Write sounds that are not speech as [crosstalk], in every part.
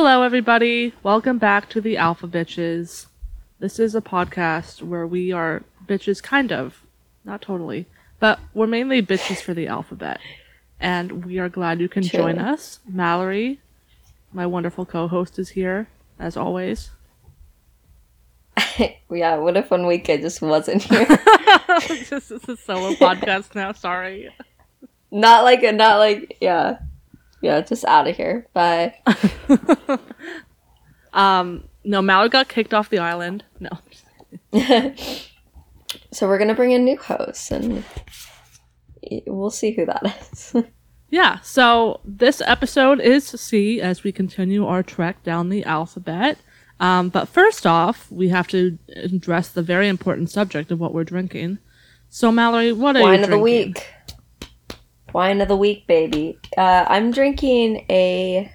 Hello, everybody. Welcome back to the Alphabitches. This is a podcast where we are bitches, kind of, not totally, but we're mainly bitches for the alphabet. And we are glad you can join us. Mallory, my wonderful co host, is here, as always. [laughs] yeah, what if one week I just wasn't here? [laughs] [laughs] this is a solo podcast now, sorry. not like a, not like, yeah. Yeah, just out of here. Bye. [laughs] Um, no, Mallory got kicked off the island. No. [laughs] so we're gonna bring in new hosts, and we'll see who that is. [laughs] Yeah, so this episode is C as we continue our trek down the alphabet. Um, but first off, we have to address the very important subject of what we're drinking. So, Mallory, what are you Wine of the drinking? week. Wine of the week, baby. Uh, I'm drinking a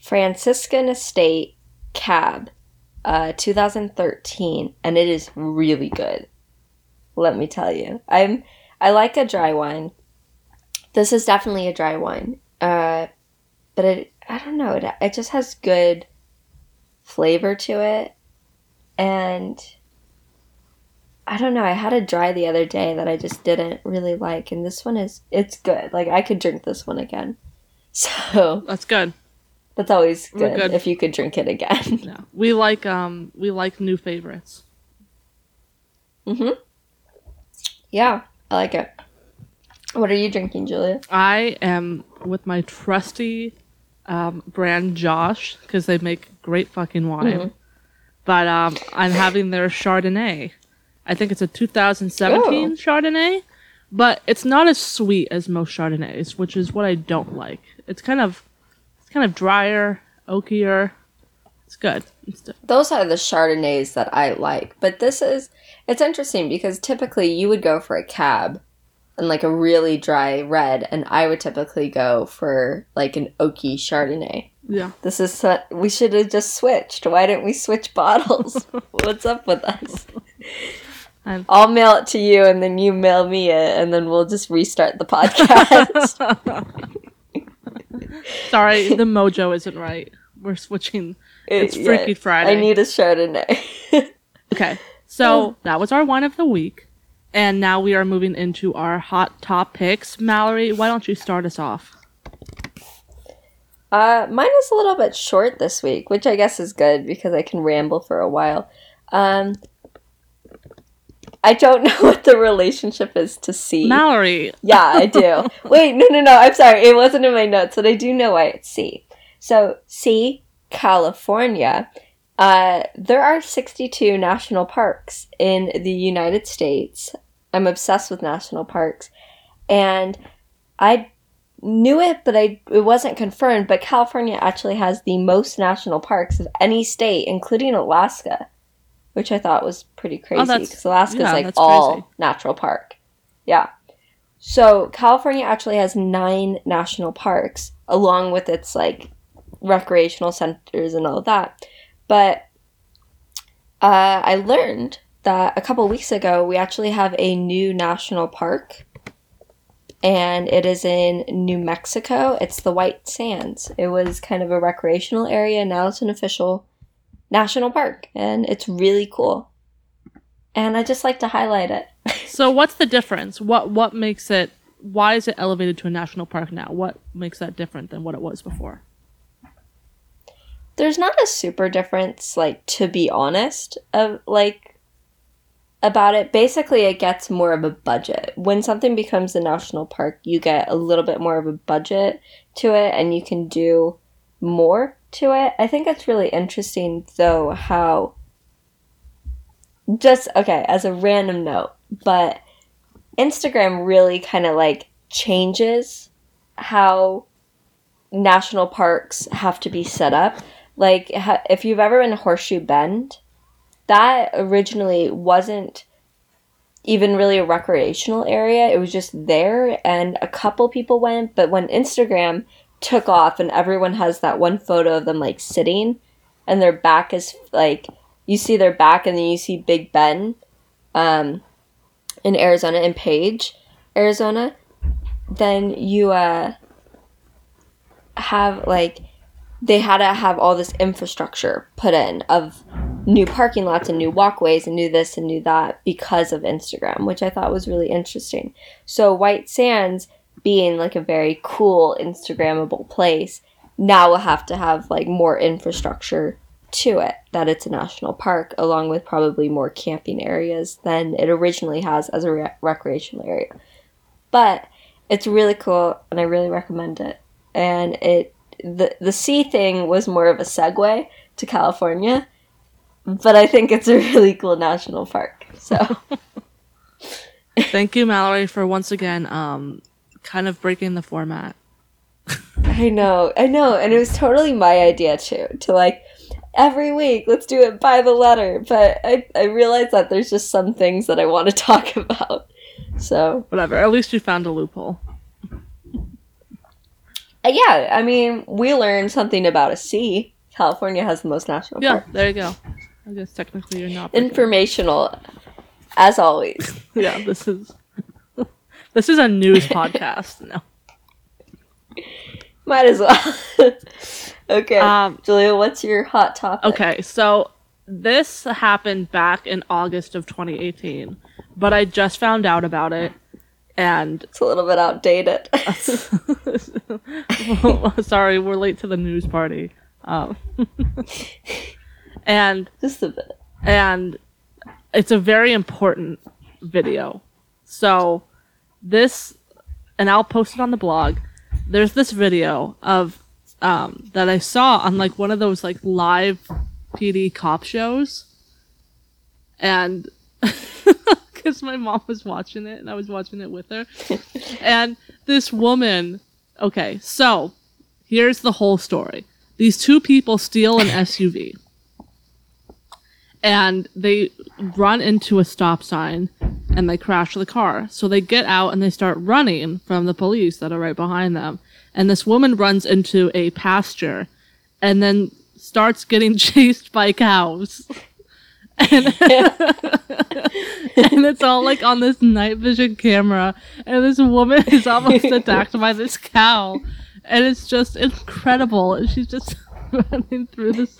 Franciscan Estate Cab, uh, 2013, and it is really good. Let me tell you, I'm I like a dry wine. This is definitely a dry wine, uh, but it I don't know it it just has good flavor to it, and I don't know. I had a dry the other day that I just didn't really like, and this one is it's good. Like I could drink this one again. [laughs] So That's good. that's always good, good. if you could drink it again. [laughs] Yeah, we like um we like new favorites. hmm Yeah, I like it. What are you drinking, Julia? I am with my trusty um, brand Josh because they make great fucking wine. Mhm. But um, I'm having their Chardonnay. I think it's a 2017 Oh. Chardonnay, but it's not as sweet as most Chardonnays, which is what I don't like. It's kind of it's kind of drier, oakier. It's good. It's. Those are the Chardonnays that I like, but this is it's interesting because typically you would go for a cab and like a really dry red, and I would typically go for like an oaky Chardonnay. Yeah. This is we should have just switched. Why didn't we switch bottles? [laughs] What's up with us? I'm- I'll mail it to you, and then you mail me it, and then we'll just restart the podcast. [laughs] [laughs] Sorry, the mojo isn't right. We're switching. It's Yeah, Freaky Friday. I need a Chardonnay. [laughs] Okay, so that was our wine of the week, and now we are moving into our hot topics. Mallory, why don't you start us off? Uh, mine is a little bit short this week, which I guess is good because I can ramble for a while. Um, I don't [laughs] know what the relationship is to C. Mallory, Yeah, I do. [laughs] Wait, no, no, no. I'm sorry. It wasn't in my notes, but I do know why it's C. So, C, California. Uh, there are 62 national parks in the United States. I'm obsessed with national parks. And I knew it, but I it wasn't confirmed. But California actually has the most national parks of any state, including Alaska, which I thought was pretty crazy that's- because Alaska's yeah, like all crazy. natural park. Yeah. So California actually has nine national parks, along with its like recreational centers and all of that. But uh, I learned that a couple weeks ago we actually have a new national park, and it is in New Mexico. It's the White Sands. It was kind of a recreational area. Now it's an official national park, and it's really cool. And I just like to highlight it. [laughs] so what's the difference? What what makes it? Why is it elevated to a national park now? What makes that different than what it was before? there's not a super difference like to be honest of like about it basically it gets more of a budget when something becomes a national park you get a little bit more of a budget to it and you can do more to it. I think it's really interesting though how just okay as a random note but instagram really kind of like changes how national parks have to be set up. Like if you've ever been to horseshoe bend that originally wasn't even really a recreational area. It was just there and a couple people went but when instagram took off and everyone has that one photo of them like sitting and their back is like you see their back and then you see big ben um, in arizona in page arizona then you uh have like they had to have all this infrastructure put in of new parking lots and new walkways and new this and new that because of Instagram, which I thought was really interesting. So White Sands being like a very cool Instagrammable place now we'll have to have like more infrastructure to it that it's a national park along with probably more camping areas than it originally has as a re- recreational area. But it's really cool and I really recommend it. And it the the C thing was more of a segue to California, but I think it's a really cool national park. So [laughs] Thank you, Mallory, for once again um kind of breaking the format. I know, I know, and it was totally my idea too to like every week let's do it by the letter. But I I realized that there's just some things that I want to [laughs] talk about. So Whatever. At least you found a loophole. Uh, yeah, I mean, we learned something about a C. California has the most national Yeah, parks. there you go. I guess technically you're not. Informational, as always. [laughs] yeah, this is this is a news podcast. No. [laughs] Might as well. [laughs] okay, Um, Julia, what's your hot topic? Okay, so this happened back in August of 2018, but I just found out about it, and It's a little bit outdated. [laughs] sorry, we're late to the news party. Um, and Just a bit. and it's a very important video. So this, and I'll post it on the blog. There's this video of um, that I saw on like one of those like live PD cop shows, and [laughs] because my mom was watching it and I was watching it with her, [laughs] and this woman. Okay, so here's the whole story. These two people steal an SUV and they run into a stop sign and they crash the car. So they get out and they start running from the police that are right behind them. And this woman runs into a pasture and then starts getting [laughs] chased by cows. And, [laughs] and it's all like on this night vision camera. And this woman is almost [laughs] attacked by this cow. And it's just incredible. And she's just running through this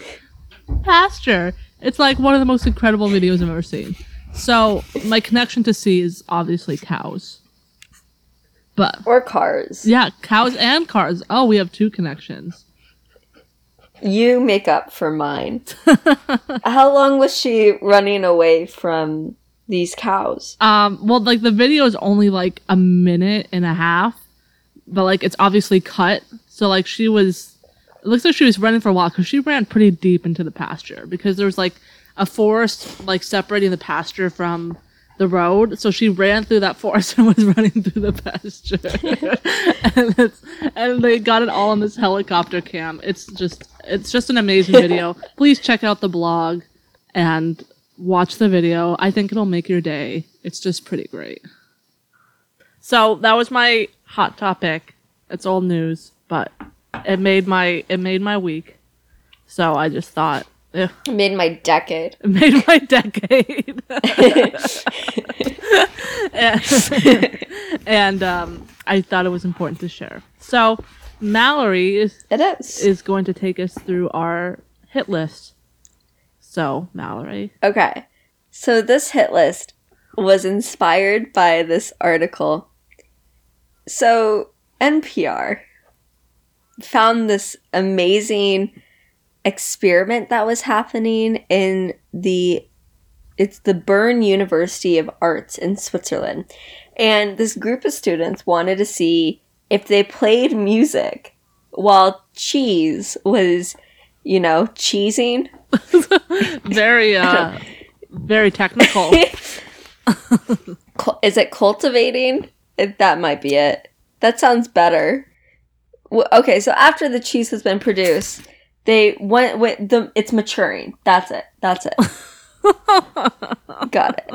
pasture. It's like one of the most incredible videos I've ever seen. So my connection to C is obviously cows. But Or cars. yeah, cows and cars. Oh, we have two connections. You make up for mine. [laughs] How long was she running away from these cows? Um, well, like the video is only like a minute and a half, but like it's obviously cut. So like she was, it looks like she was running for a while because she ran pretty deep into the pasture because there was like a forest like separating the pasture from the road. So she ran through that forest [laughs] and was running through the pasture, [laughs] and it's and they got it all on this helicopter cam. It's just it's just an amazing [laughs] video. Please check out the blog and watch the video. I think it'll make your day. It's just pretty great. So that was my hot topic. It's old news, but it made my it made my week. So I just thought eh, It made my decade. it made my decade. and [laughs] and, um, I thought it was important to share. So Mallory is It is. is going to take us through our hit list. So Mallory, Okay. So this hit list was inspired by this article. So NPR found this amazing experiment that was happening in the it's the Bern University of Arts in Switzerland. And this group of students wanted to see if they played music while cheese was, you know, cheesing [laughs] very [laughs] uh, very technical. [laughs] Is it cultivating? It, that might be it. That sounds better. Okay, so after the cheese has been produced, they went with the. It's maturing. That's it. That's it. [laughs] Got it.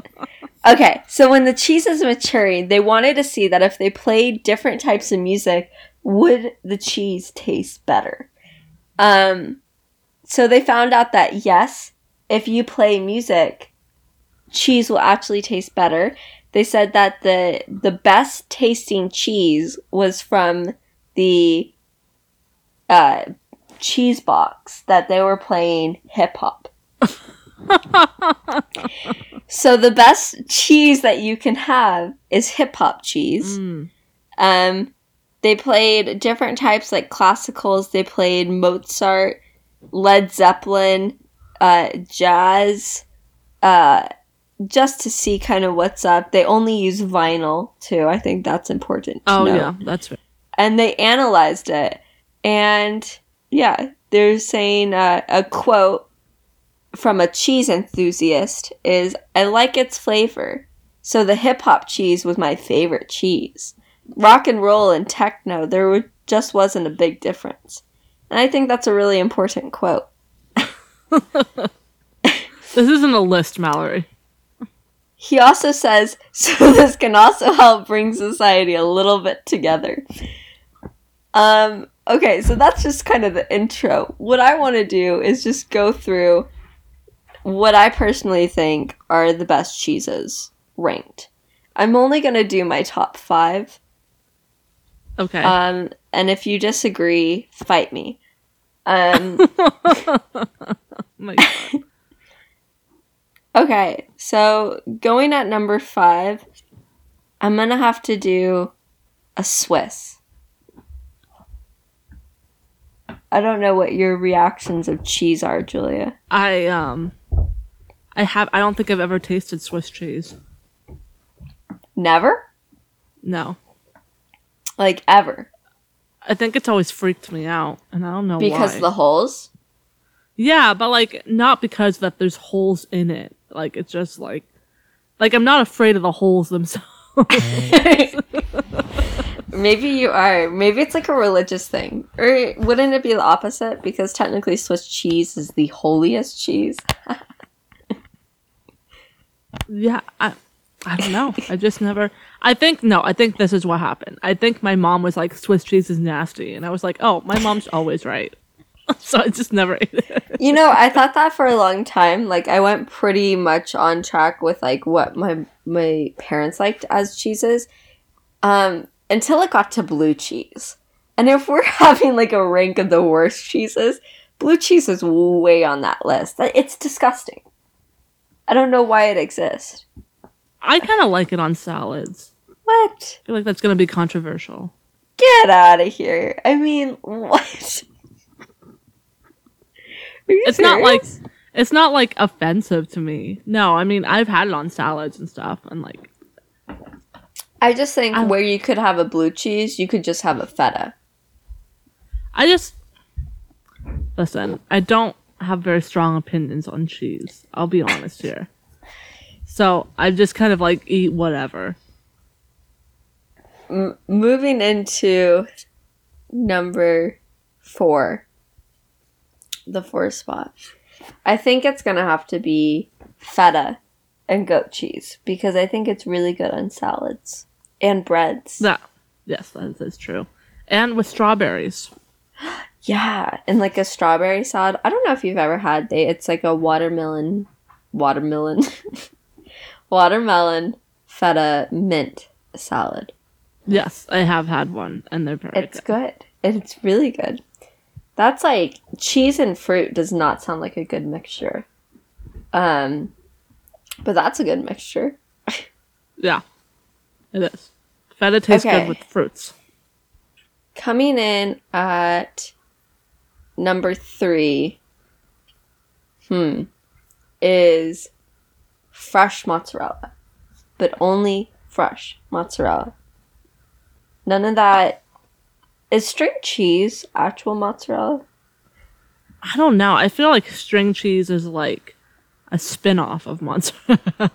Okay, so when the cheese is maturing, they wanted to see that if they played different types of music, would the cheese taste better? Um, so they found out that yes, if you play music, cheese will actually taste better. They said that the the best tasting cheese was from the uh, cheese box that they were playing hip hop. [laughs] so the best cheese that you can have is hip hop cheese. Mm. Um, they played different types like classicals. They played Mozart, Led Zeppelin, uh, jazz, uh, just to see kind of what's up. They only use vinyl too. I think that's important. Oh know. yeah, that's right. And they analyzed it, and yeah, they're saying uh, a quote from a cheese enthusiast is, "I like its flavor." So the hip hop cheese was my favorite cheese. Rock and roll and techno, there were, just wasn't a big difference. And I think that's a really important quote. [laughs] This isn't a list, Mallory. He also says, so this can also help bring society a little bit together. Um, okay, so that's just kind of the intro. What I want to do is just go through what I personally think are the best cheeses ranked. I'm only going to do my top five. Okay. Um, and if you disagree, fight me. Um, Oh [laughs] my God. [laughs] Okay, so going at number five, I'm gonna have to do a Swiss. I don't know what your reactions of cheese are, Julia. I um, I have. I don't think I've ever tasted Swiss cheese. Never? No, Like ever. I think it's always freaked me out, and I don't know Because why. of the holes? yeah, but like not because that there's holes in it. Like it's just like, like I'm not afraid of the holes themselves. [laughs] [laughs] Maybe you are. Maybe it's like a religious thing. Or wouldn't it be the opposite? Because technically Swiss cheese is the holiest cheese. [laughs] yeah, I, I don't know. I just never. I think no. I think this is what happened. I think my mom was like Swiss cheese is nasty, and I was like, oh, my mom's always right. [laughs] so I just never ate it. You know, I thought that for a long time. Like I went pretty much on track with like what my my parents liked as cheeses. Um until it got to blue cheese. And if we're [laughs] having like a rank of the worst cheeses, blue cheese is way on that list. It's disgusting. I don't know why it exists. I kind of like it on salads. What? I feel like that's gonna be controversial. Get out of here. I mean, [laughs] what? It's not like it's not like offensive to me. No, I mean I've had it on salads and stuff, and like I just think I- where you could have a blue cheese, you could just have a feta. I just listen. I don't have very strong opinions on cheese. I'll be honest here. So I just kind of like eat whatever. M- moving into number four, the four spot. I think it's gonna have to be feta and goat cheese because I think it's really good on salads and breads. That yes, that is true. And with strawberries. [gasps] Yeah, and like a strawberry salad. I don't know if you've ever had they. It's like a watermelon, watermelon, [laughs] watermelon feta mint salad. Yes, I have had one, and they're very It's good. good. It's really good. That's like cheese and fruit does not sound like a good mixture. Um but that's a good mixture. [laughs] Yeah, it is. Feta tastes Okay. good with fruits. Coming in at number 3 hmm is fresh mozzarella. But only fresh mozzarella. None of that is string cheese actual mozzarella? I don't know. I feel like string cheese is like a spin-off of mozzarella. [laughs]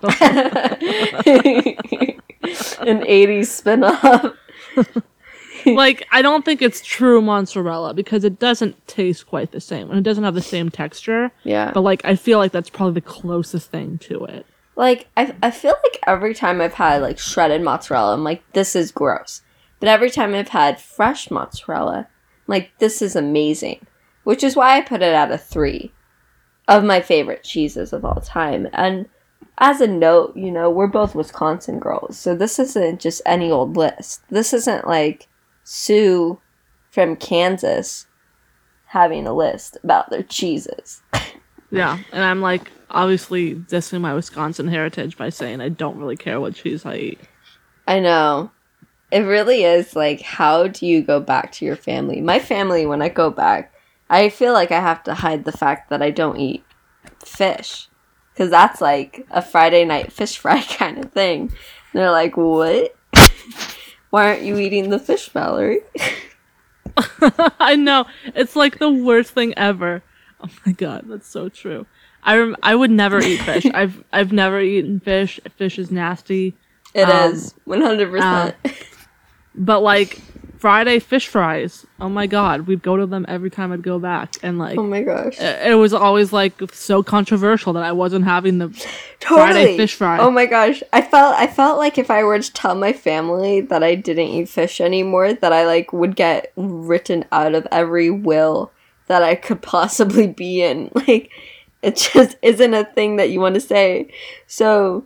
[laughs] An 80s spin off. like I don't think it's true mozzarella because it doesn't taste quite the same and it doesn't have the same texture. Yeah. But like I feel like that's probably the closest thing to it. Like, I, I feel like every time I've had, like, shredded mozzarella, I'm like, this is gross. But every time I've had fresh mozzarella, like, this is amazing. Which is why I put it at a three of my favorite cheeses of all time. And as a note, you know, we're both Wisconsin girls, so this isn't just any old list. This isn't like Sue from Kansas having a list about their cheeses. [laughs] Yeah, and I'm like obviously dissing my Wisconsin heritage by saying I don't really care what cheese I eat. I know. It really is like how do you go back to your family? My family when I go back, I feel like I have to hide the fact that I don't eat fish cuz that's like a Friday night fish fry [laughs] kind of thing. And they're like, "What? [laughs] Why aren't you eating the fish, Valerie?" [laughs] I know it's like the worst thing ever. Oh my god, that's so true. I rem- I would never eat fish. I've I've never eaten fish. Fish is nasty. It Um, is 100%. But like Friday fish fries. Oh my god, we'd go to them every time I'd go back, and like oh my gosh. it it was always like so controversial that I wasn't having the Totally. Friday fish fry. Oh my gosh. I felt I felt like if I were to tell my family that I didn't eat fish anymore, that I like would get written out of every will that I could possibly be in. [laughs] Like it just isn't a thing that you want to say. So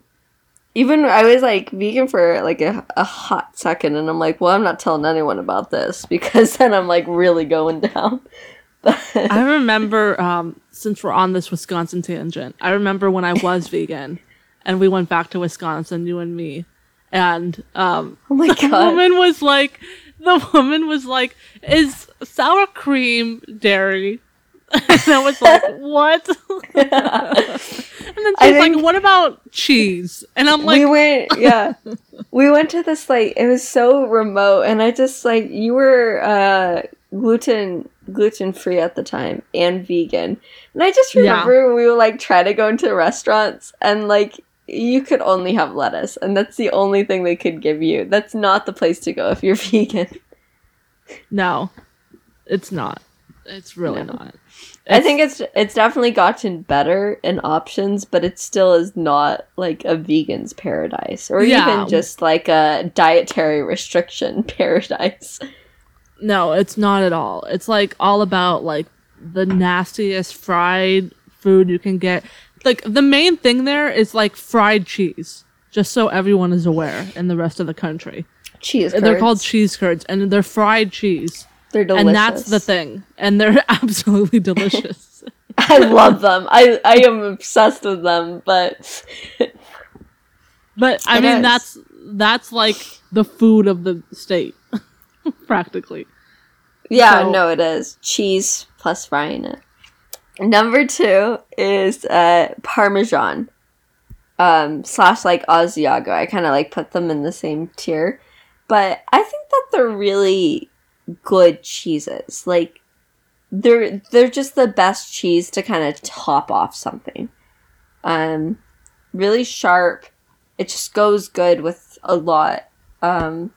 even I was like vegan for like a, a hot second and I'm like, well, I'm not telling anyone about this [laughs] because then I'm like really going down. [laughs] I remember, um, since we're on this Wisconsin tangent, I remember when I was [laughs] vegan and we went back to Wisconsin, you and me, and um, oh my the woman was like, the woman was like, "Is sour cream dairy?" And [laughs] I was like, "What?" [laughs] and then she's like, "What about cheese?" And I'm like, we went [laughs] yeah we went to this like it was so remote and i just like you were uh gluten gluten free at the time and vegan and i just Yeah. remember we would like try to go into restaurants and like you could only have lettuce and that's the only thing they could give you that's not the place to go if you're vegan "No, it's not. It's really No. not." I think it's it's definitely gotten better in options but it still is not like a vegan's paradise or Yeah. even just like a dietary restriction [laughs] paradise No, it's not at all. It's like all about like the nastiest fried food you can get. Like the main thing there is like fried cheese, just so everyone is aware in the rest of the country. cheese They're called cheese curds and they're fried cheese. They're delicious And that's the thing. And they're [laughs] absolutely delicious. [laughs] i love them i i am obsessed with them but but I It mean is. that's that's like the food of the state. [laughs] Practically. yeah So- no it is cheese plus frying it number two is uh parmesan um slash like asiago i kind of like put them in the same tier but i think that they're really good cheeses like they're they're just the best cheese to kind of top off something um really sharp it just goes good with a lot um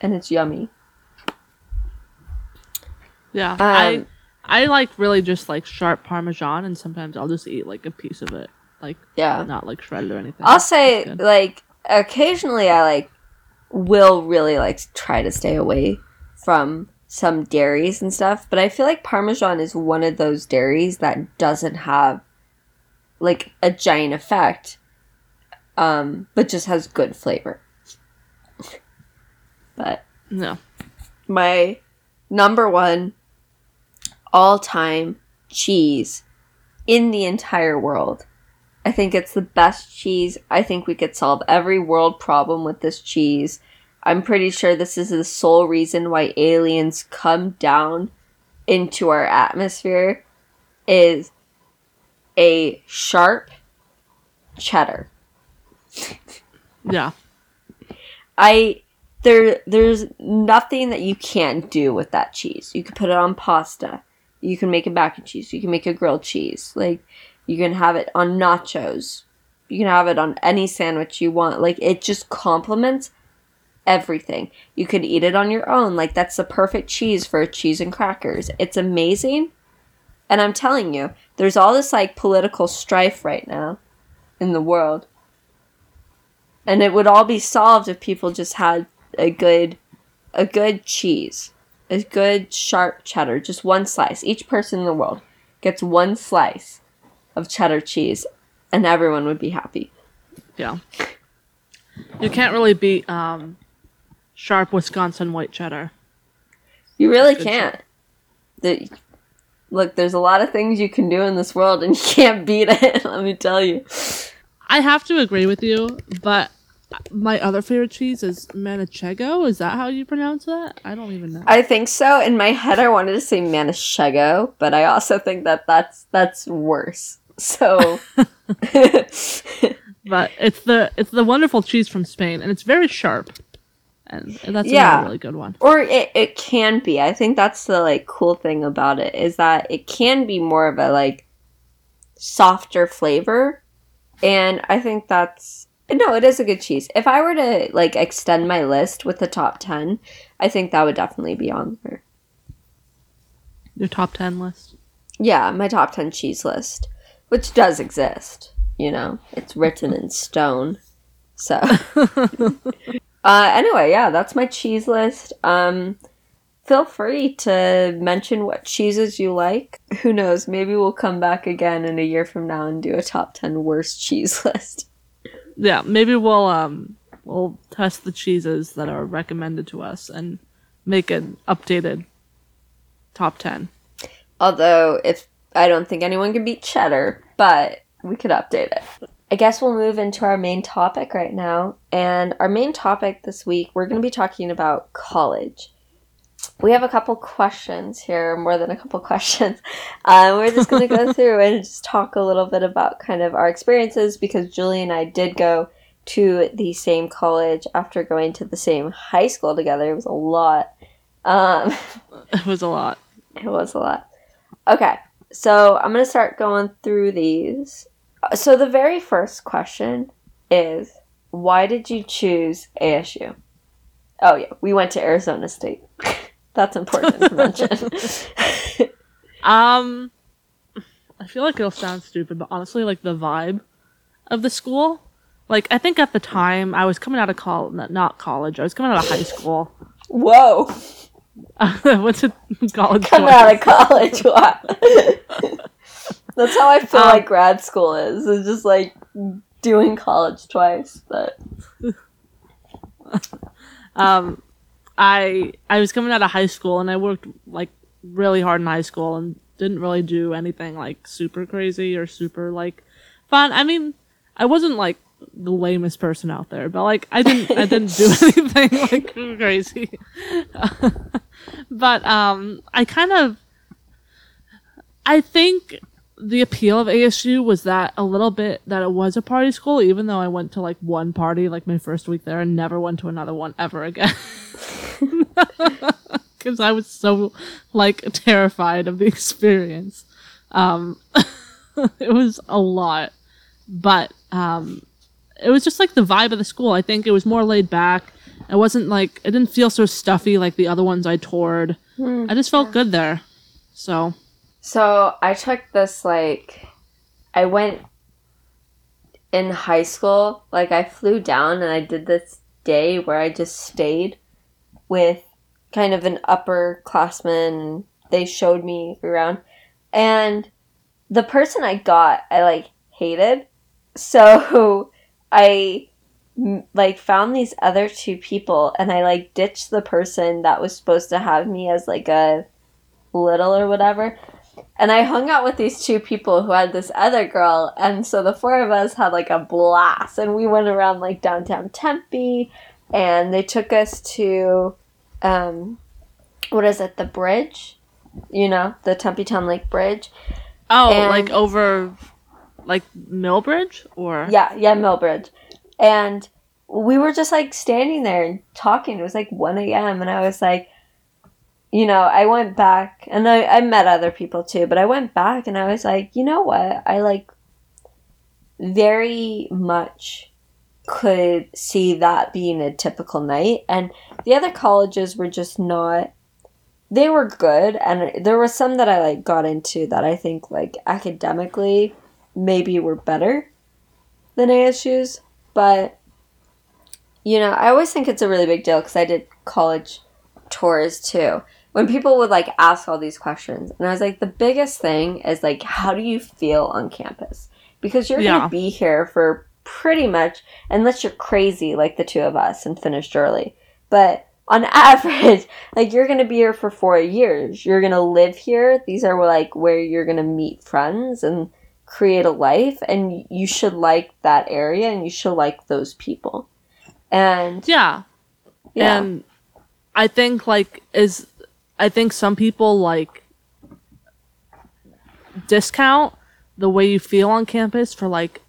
and it's yummy Yeah. I Um, I like really just like sharp parmesan and sometimes I'll just eat like a piece of it. Like yeah not like shredded or anything. I'll say like occasionally I like will really like try to stay away from some dairies and stuff, but I feel like Parmesan is one of those dairies that doesn't have like a giant effect, um, but just has good flavor. [laughs] but No. my number one all time cheese in the entire world. I think it's the best cheese. I think we could solve every world problem with this cheese. I'm pretty sure this is the sole reason why aliens come down into our atmosphere is a sharp cheddar. Yeah. I there there's nothing that you can't do with that cheese. You can put it on pasta. You can make a mac and cheese. You can make a grilled cheese. Like you can have it on nachos. You can have it on any sandwich you want. Like it just complements everything. You could eat it on your own. Like that's the perfect cheese for cheese and crackers. It's amazing. And I'm telling you, there's all this like political strife right now in the world. And it would all be solved if people just had a good a good cheese. A good sharp cheddar, just one slice. Each person in the world gets one slice of cheddar cheese and everyone would be happy. Yeah. You can't really beat um sharp Wisconsin white cheddar. You really Good can't. The, look, there's a lot of things you can do in this world, and [laughs] you can't beat it. [laughs] let me tell you. I have to agree with you, but my other favorite cheese is Manchego. Is that how you pronounce that? I don't even know. I think so. In my head, I wanted to say Manchego, but I also think that that's that's worse. So, [laughs] but it's the it's the wonderful cheese from Spain, and it's very sharp, and that's Yeah. a really good one. or it, it can be. I think that's the like cool thing about it is that it can be more of a like softer flavor, and I think that's no, it is a good cheese. If I were to like extend my list with the top ten, I think that would definitely be on there. Your top ten list. Yeah, my top 10 cheese list, which does exist. You know, it's written in stone. So, [laughs] [laughs] uh, anyway, yeah, that's my cheese list. Um, feel free to mention what cheeses you like. Who knows? Maybe we'll come back again in a year from now and do a top 10 worst cheese [laughs] list. Yeah, maybe we'll um we'll test the cheeses that are recommended to us and make an updated top ten. Although, if I don't think anyone can beat cheddar, but we could update it. I guess we'll move into our main topic right now. And our main topic this week, we're going to be talking about college. We have a couple questions here, more than a couple [laughs] questions. Uh, we're just going to go [laughs] through and just talk a little bit about kind of our experiences because Julie and I did go to the same college after going to the same high school together. It was a lot. Um, [laughs] It was a lot. it was a lot. Okay, so I'm going to start going through these. So, the very first question is why did you choose ASU? Oh, yeah, we went to Arizona State. [laughs] That's important to mention. [laughs] Um, I feel like it'll sound stupid, but honestly, like the vibe of the school. Like I think at the time I was coming out of college, not college. I was coming out of high school. Whoa, [laughs] What's it? College. come out of college. Wow. That's how I feel Um, like grad school is. It's just like doing college twice. But [laughs] um i i was coming out of high school and i worked like really hard in high school and didn't really do anything like super crazy or super like fun i mean i wasn't like the lamest person out there but like i didn't i didn't do [laughs] anything like [laughs] crazy but um i kind of i think the appeal of ASU was that a little bit that it was a party school, even though I went to like one party like my first week there and never went to another one ever again. [laughs] Because I was so like terrified of the experience. Um, [laughs] it was a lot, but um, it was just like the vibe of the school. I think it was more laid back. It wasn't like it didn't feel so stuffy like the other ones I toured. I just felt good there. So So I took this like I went in high school, like I flew down and I did this day where I just stayed with kind of an upperclassman. And they showed me around. And the person I got I like hated. So [laughs] I like found these other two people and I like ditched the person that was supposed to have me as like a little or whatever and I hung out with these two people who had this other girl, and so the four of us had like a blast, and we went around like downtown Tempe, and they took us to, um, what is it, the bridge, you know, the Tempe Town Lake Bridge. oh, And- like over like Millbridge or Yeah, yeah, Millbridge, and we were just like standing there and talking. It was like one a.m., and I was like. You know, I went back and I, I met other people too, but I went back and I was like, you know what? I like very much could see that being a typical night. And the other colleges were just not they were good. And there were some that I like got into that I think like academically maybe were better than ASU's but you know I always think it's a really big deal because I did college tours too when people would like ask all these questions and I was like the biggest thing is like how do you feel on campus because you're Yeah. going to be here for pretty much unless you're crazy like the two of us and finished early but on [laughs] average, like you're gonna be here for four years. You're gonna live here. These are like where you're gonna meet friends and create a life, and you should like that area and you should like those people. And Yeah. yeah, And I think like is I think some people like discount the way you feel on campus for like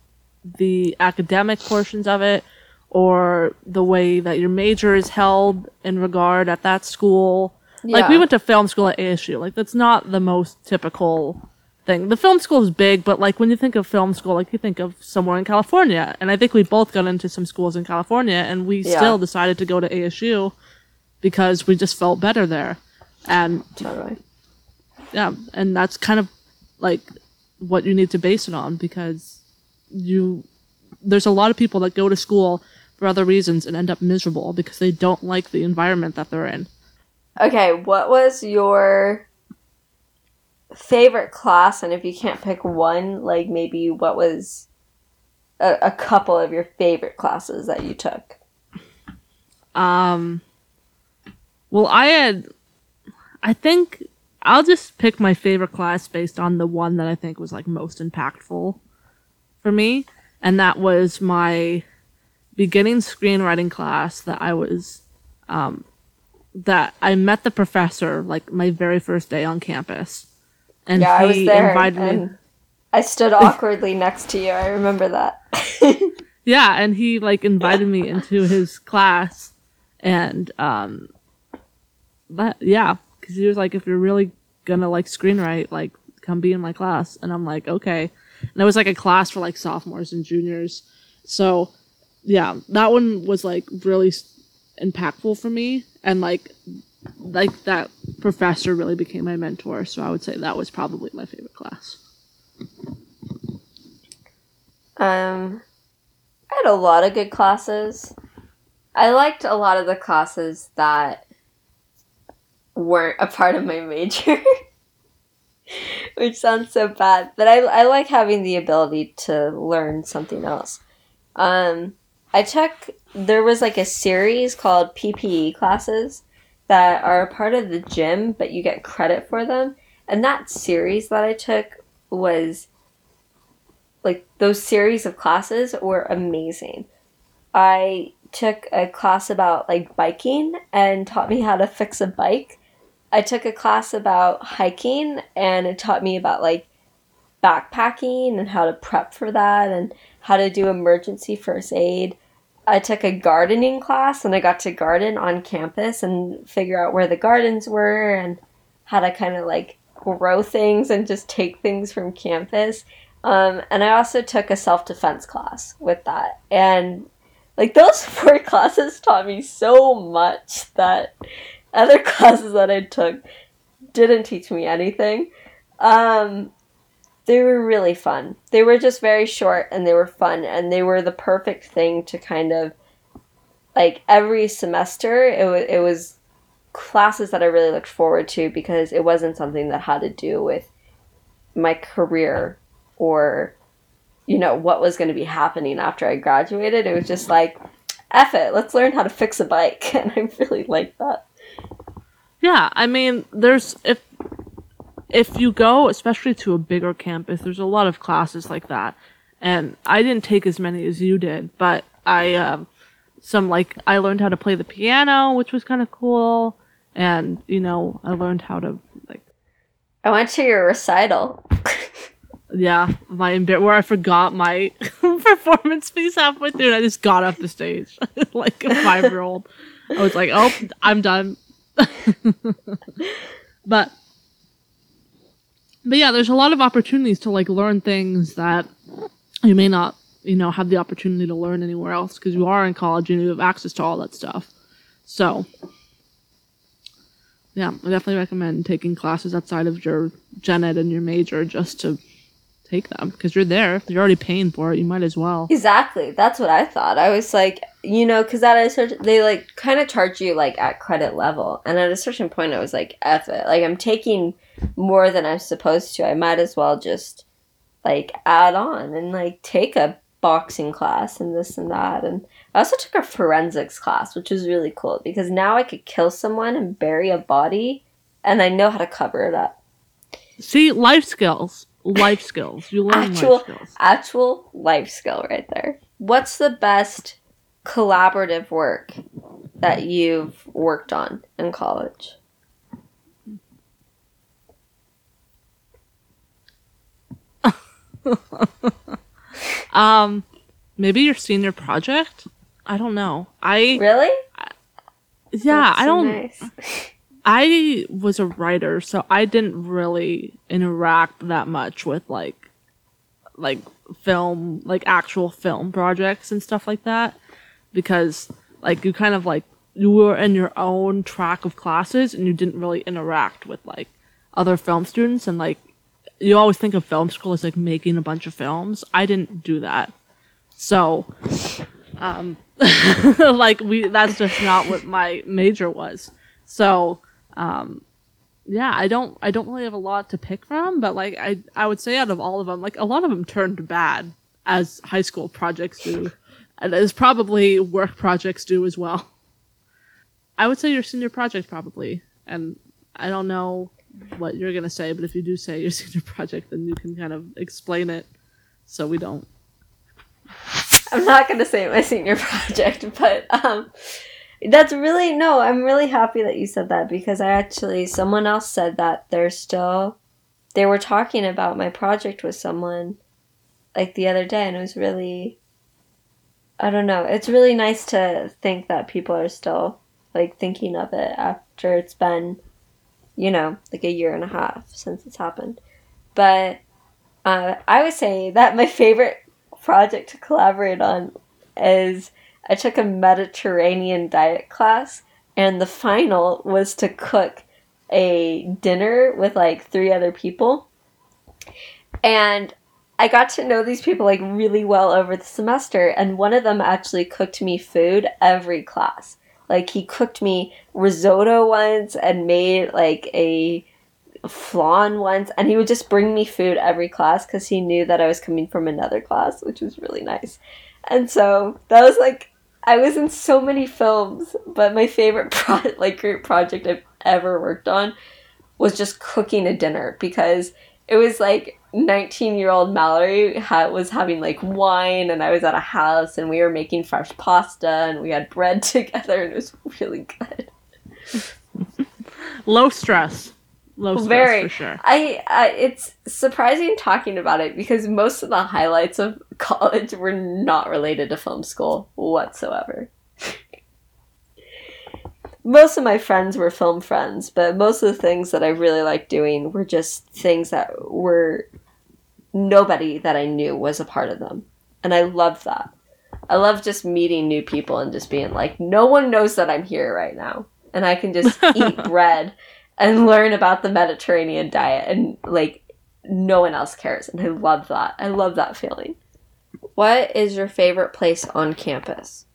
the academic portions of it or the way that your major is held in regard at that school. Like we went to film school at ASU. Like that's not the most typical thing. The film school is big, but like when you think of film school, like you think of somewhere in California. And I think we both got into some schools in California and we Yeah. still decided to go to ASU because we just felt better there. And totally. yeah, and that's kind of like what you need to base it on because you there's a lot of people that go to school for other reasons and end up miserable because they don't like the environment that they're in. Okay, what was your favorite class? And if you can't pick one, like maybe what was a, a couple of your favorite classes that you took? Um, well, I had, I think I'll just pick my favorite class based on the one that I think was like most impactful for me, and that was my beginning screenwriting class that I was, um, that I met the professor like my very first day on campus, and yeah, I was he there. invited me. I stood [laughs] awkwardly next to you. I remember that. [laughs] Yeah, and he like invited me into his class, and um, that yeah, because he was like, if you're really gonna like screenwrite, like come be in my class, and I'm like, okay, and it was like a class for like sophomores and juniors, so yeah, that one was like really impactful for me, and like like that professor really became my mentor, so I would say that was probably my favorite class. Um, I had a lot of good classes. I liked a lot of the classes that weren't a part of my major, [laughs] which sounds so bad. But I, I like having the ability to learn something else. Um, I took, there was like a series called PPE classes that are a part of the gym, but you get credit for them. And that series that I took was like those series of classes were amazing. I took a class about like biking and taught me how to fix a bike. I took a class about hiking and it taught me about like backpacking and how to prep for that and how to do emergency first aid. I took a gardening class and I got to garden on campus and figure out where the gardens were and how to kind of like grow things and just take things from campus. Um, and I also took a self defense class with that. And like those [laughs] four classes taught me so much that other [laughs] classes that I took didn't teach me anything. Um, they were really fun. They were just very short and they were fun and they were the perfect thing to kind of like every semester it was it was classes that I really looked forward to because it wasn't something that had to do with my career or you know what was going to be happening after I graduated. It was just like F it, let's learn how to fix a bike [laughs] and I really liked that. Yeah, I mean, there's if if you go, especially to a bigger campus, there's a lot of classes like that, and I didn't take as many as you did, but I um, some like I learned how to play the piano, which was kind of cool, and you know I learned how to like I went to your recital. [laughs] yeah my where I forgot my [laughs] performance piece halfway through, and I just got off the stage [laughs] like a five year old. I was like, oh, I'm done. [laughs] but but yeah, there's a lot of opportunities to like learn things that you may not, you know, have the opportunity to learn anywhere else because you are in college and you have access to all that stuff. So yeah, I definitely recommend taking classes outside of your gen ed and your major just to take them because you're there. You're already paying for it. You might as well. Exactly. That's what I thought. I was like, you know, because at a certain, they like kind of charge you like at credit level, and at a certain point, I was like, F it. Like I'm taking more than I'm supposed to. I might as well just like add on and like take a boxing class and this and that. And I also took a forensics class, which was really cool because now I could kill someone and bury a body, and I know how to cover it up. See, life skills. Life skills. You learn Actual, life skills. actual life skill right there. What's the best collaborative work that you've worked on in college? [laughs] Um, maybe your senior project. I don't know. I Really? yeah. That's I don't. nice. [laughs] I was a writer, so I didn't really interact that much with like like film, like actual film projects and stuff like that because like you kind of like you were in your own track of classes and you didn't really interact with like other film students and like you always think of film school as like making a bunch of films. I didn't do that. So um [laughs] like we that's just not what my major was. So um yeah, I don't I don't really have a lot to pick from, but like I I would say out of all of them, like a lot of them turned bad as high school projects do. And as probably work projects do as well. I would say your senior project probably. And I don't know what you're gonna say, but if you do say your [laughs] senior project, then you can kind of explain it so we don't. I'm not gonna say my [laughs] senior project, but um, that's really no. I'm really happy that you said that because I actually someone else said that they're still they were talking about my project with someone like the other day, and it was really I don't know. It's really nice to think that people are still like thinking of it after it's been you know like a year and a half since it's happened, but. Uh, I would say that my favorite project to collaborate on is I took a Mediterranean diet class, and the final was to cook a dinner with like three other people. And I got to know these people like really well over the semester, and one of them actually cooked me food every class. Like he cooked me risotto once and made like a flan once and he would just bring me food every class because he knew that i was coming from another class which was really nice and so that was like i was in so many films but my favorite [laughs] pro- like group project i've ever worked on was just cooking a dinner because it was like 19 year old mallory ha- was having like wine and i was at a house and we were making fresh pasta and we had bread [laughs] together and it was really good Low stress. Low stress Very. for sure. I, I it's surprising talking about it because most of the highlights of [laughs] college were not related to film school whatsoever. most of my friends were film friends, but most of the things that I really liked doing were just things that were nobody that I knew was a part of them. And I love that. I love just meeting new people and just being like, no one knows that I'm here right now. And I can just [laughs] eat bread and learn about the Mediterranean diet and like no one else cares. And I love that. I love that feeling. What is your favorite place on campus?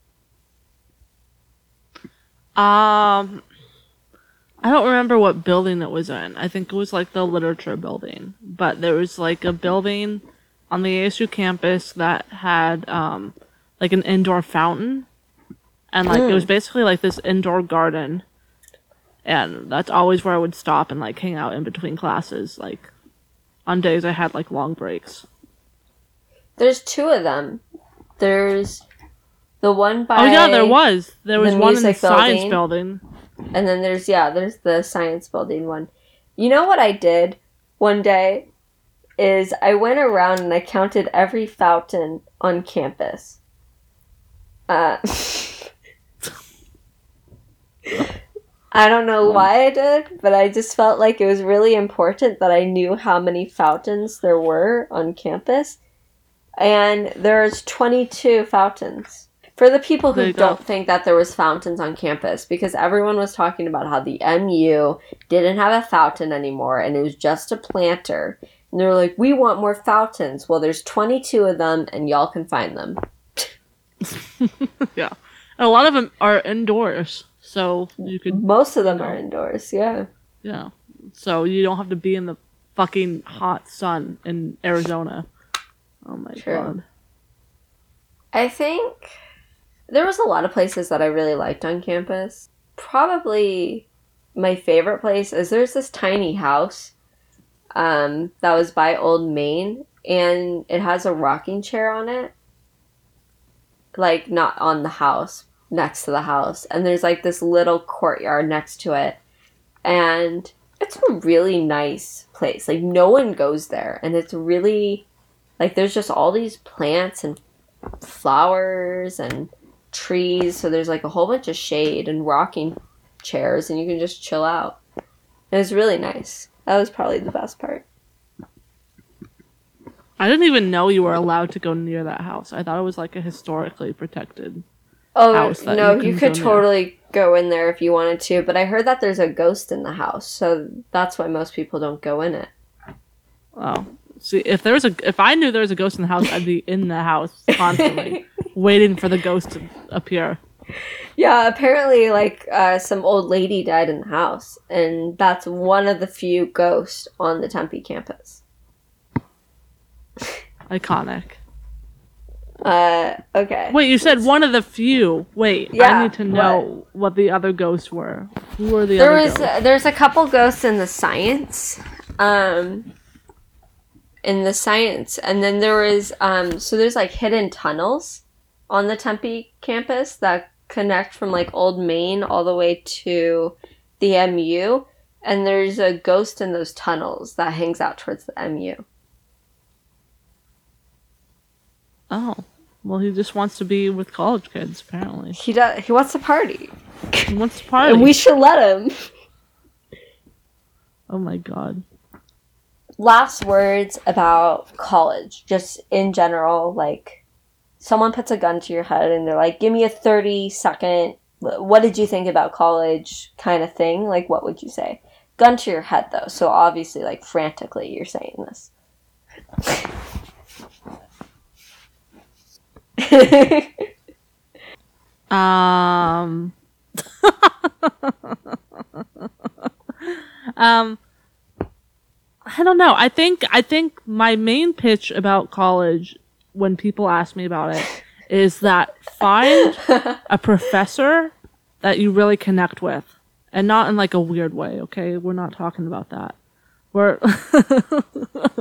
Um, I don't remember what building it was in. I think it was like the literature building, but there was like a building on the ASU campus that had um like an indoor fountain, and like it was basically like this indoor garden, and that's always where I would stop and like hang out in between classes. Like on days I had like long breaks. There's two of them. There's the one by Oh yeah, there was. There was the one in the music science building. And then there's yeah, there's the science building one. You know what I did one day is I went around and I counted every fountain on campus. Uh, [laughs] I don't know why I did, but I just felt like it was really important that I knew how many fountains there were on campus. And there's 22 fountains. For the people who don't think that there was fountains on campus, because everyone was talking about how the MU didn't have a fountain anymore and it was just a planter. And they were like, we want more fountains. Well, there's 22 of them and y'all can find them. [laughs] yeah, and a lot of them are indoors, so you could Most of them are indoors, yeah. yeah, so you don't have to be in the fucking hot sun in Arizona. Oh my True. god. I think There was a lot of places that I really liked on campus. Probably my favorite place is there's this tiny house um, that was by Old Main, and it has a rocking chair on it. Like, not on the house, next to the house. And there's like this little courtyard next to it. And it's a really nice place. Like, no one goes there. And it's really, like, there's just all these plants and flowers and trees. So there's like a whole bunch of shade and rocking chairs, and you can just chill out. It was really nice. That was probably the best part. I didn't even know you were allowed to go near that house. I thought it was like a historically protected. Oh house no, you you, could go near. totally go in there if you wanted to, but I heard that there's a ghost in the house, so that's why most people don't go in it. Oh, see, if there was a, if I knew there was a ghost in the house, I'd be in the house [laughs] constantly, waiting for the ghost to appear. Yeah, apparently, like uh, some old lady died in the house, and that's one of the few ghosts on the Tempe campus. Iconic. Uh, okay. Wait, you said one of the few. Wait, Yeah, I need to know what, the other ghosts were. Who were the there other was ghosts? there's a couple ghosts in the science um in the science and then there was um so there's like hidden tunnels on the tempe campus that connect from like old main all the way to the mu and there's a ghost in those tunnels that hangs out towards the mu Oh, well, he just wants to be with college kids. Apparently, he does he wants to party he wants to party. and we should let him [laughs] oh my god. last words about college, just in general, like someone puts a gun to your head and they're like, give me a 30 second, what did you think about college kind of thing? Like, what would you say? Gun to your head, though. So obviously, like, frantically, you're saying this. [laughs] Um. [laughs] um. I don't know. I think I think my main pitch about college when people ask me about it is that find a professor that you really connect with and not in like a weird way, okay? We're not talking about that. We're [laughs]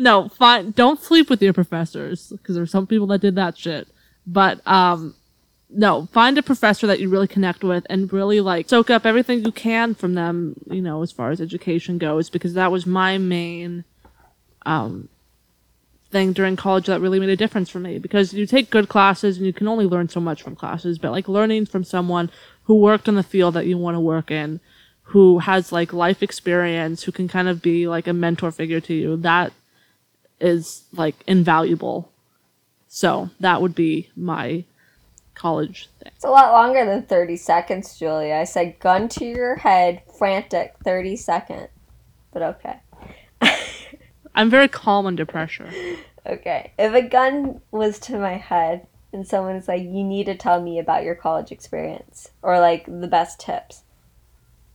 No, fine. Don't sleep with your professors because there's some people that did that shit. But um no, find a professor that you really connect with and really like soak up everything you can from them, you know, as far as education goes, because that was my main um, thing during college that really made a difference for me. Because you take good classes and you can only learn so much from classes, but like learning from someone who worked in the field that you want to work in, who has like life experience, who can kind of be like a mentor figure to you, that is like invaluable. So that would be my college thing. It's a lot longer than 30 seconds, Julia. I said gun to your head, frantic, 30 second. But okay. I'm very calm under pressure. Okay. If a gun was to my head and someone's like, you need to tell me about your college experience or like the best tips,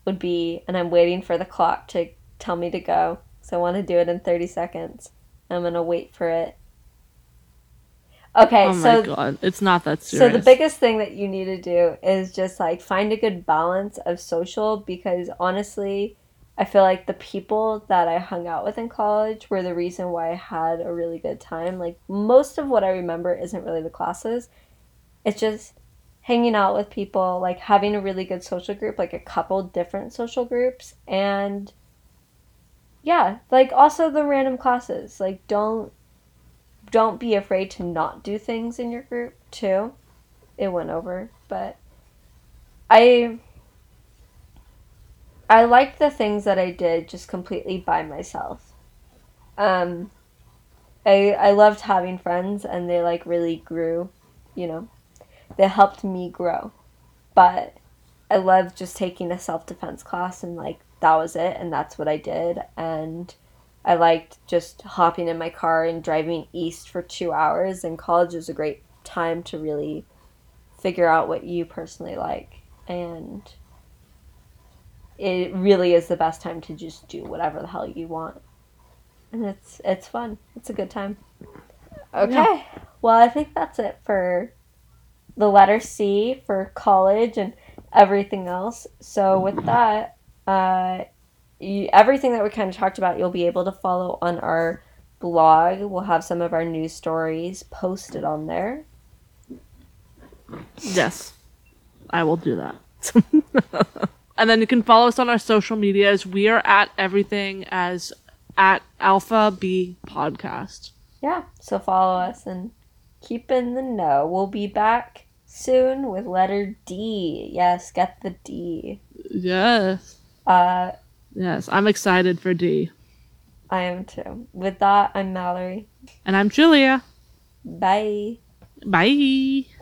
would be, and I'm waiting for the clock to tell me to go. So I want to do it in 30 seconds. I'm going to wait for it. Okay, oh so my god, it's not that so the biggest thing that you need to do is just like find a good balance of social because honestly, I feel like the people that I hung out with in college were the reason why I had a really good time. Like most of what I remember isn't really the classes. It's just hanging out with people, like having a really good social group, like a couple different social groups and yeah, like also the random classes. Like don't don't be afraid to not do things in your group too. It went over, but I I liked the things that I did just completely by myself. Um I I loved having friends and they like really grew, you know. They helped me grow. But I loved just taking a self-defense class and like that was it and that's what I did and I liked just hopping in my car and driving east for two hours, and college is a great time to really figure out what you personally like. And it really is the best time to just do whatever the hell you want. And it's it's fun. It's a good time. Okay. Well, I think that's it for the letter C for college and everything else. So with that, uh, you, everything that we kind of talked about, you'll be able to follow on our blog. We'll have some of our news stories posted on there. Yes, I will do that. [laughs] and then you can follow us on our social medias. We are at everything as at Alpha B Podcast. Yeah, so follow us and keep in the know. We'll be back soon with letter D. Yes, get the D. Yes. Uh, Yes, I'm excited for D. I am too. With that, I'm Mallory. And I'm Julia. Bye. Bye.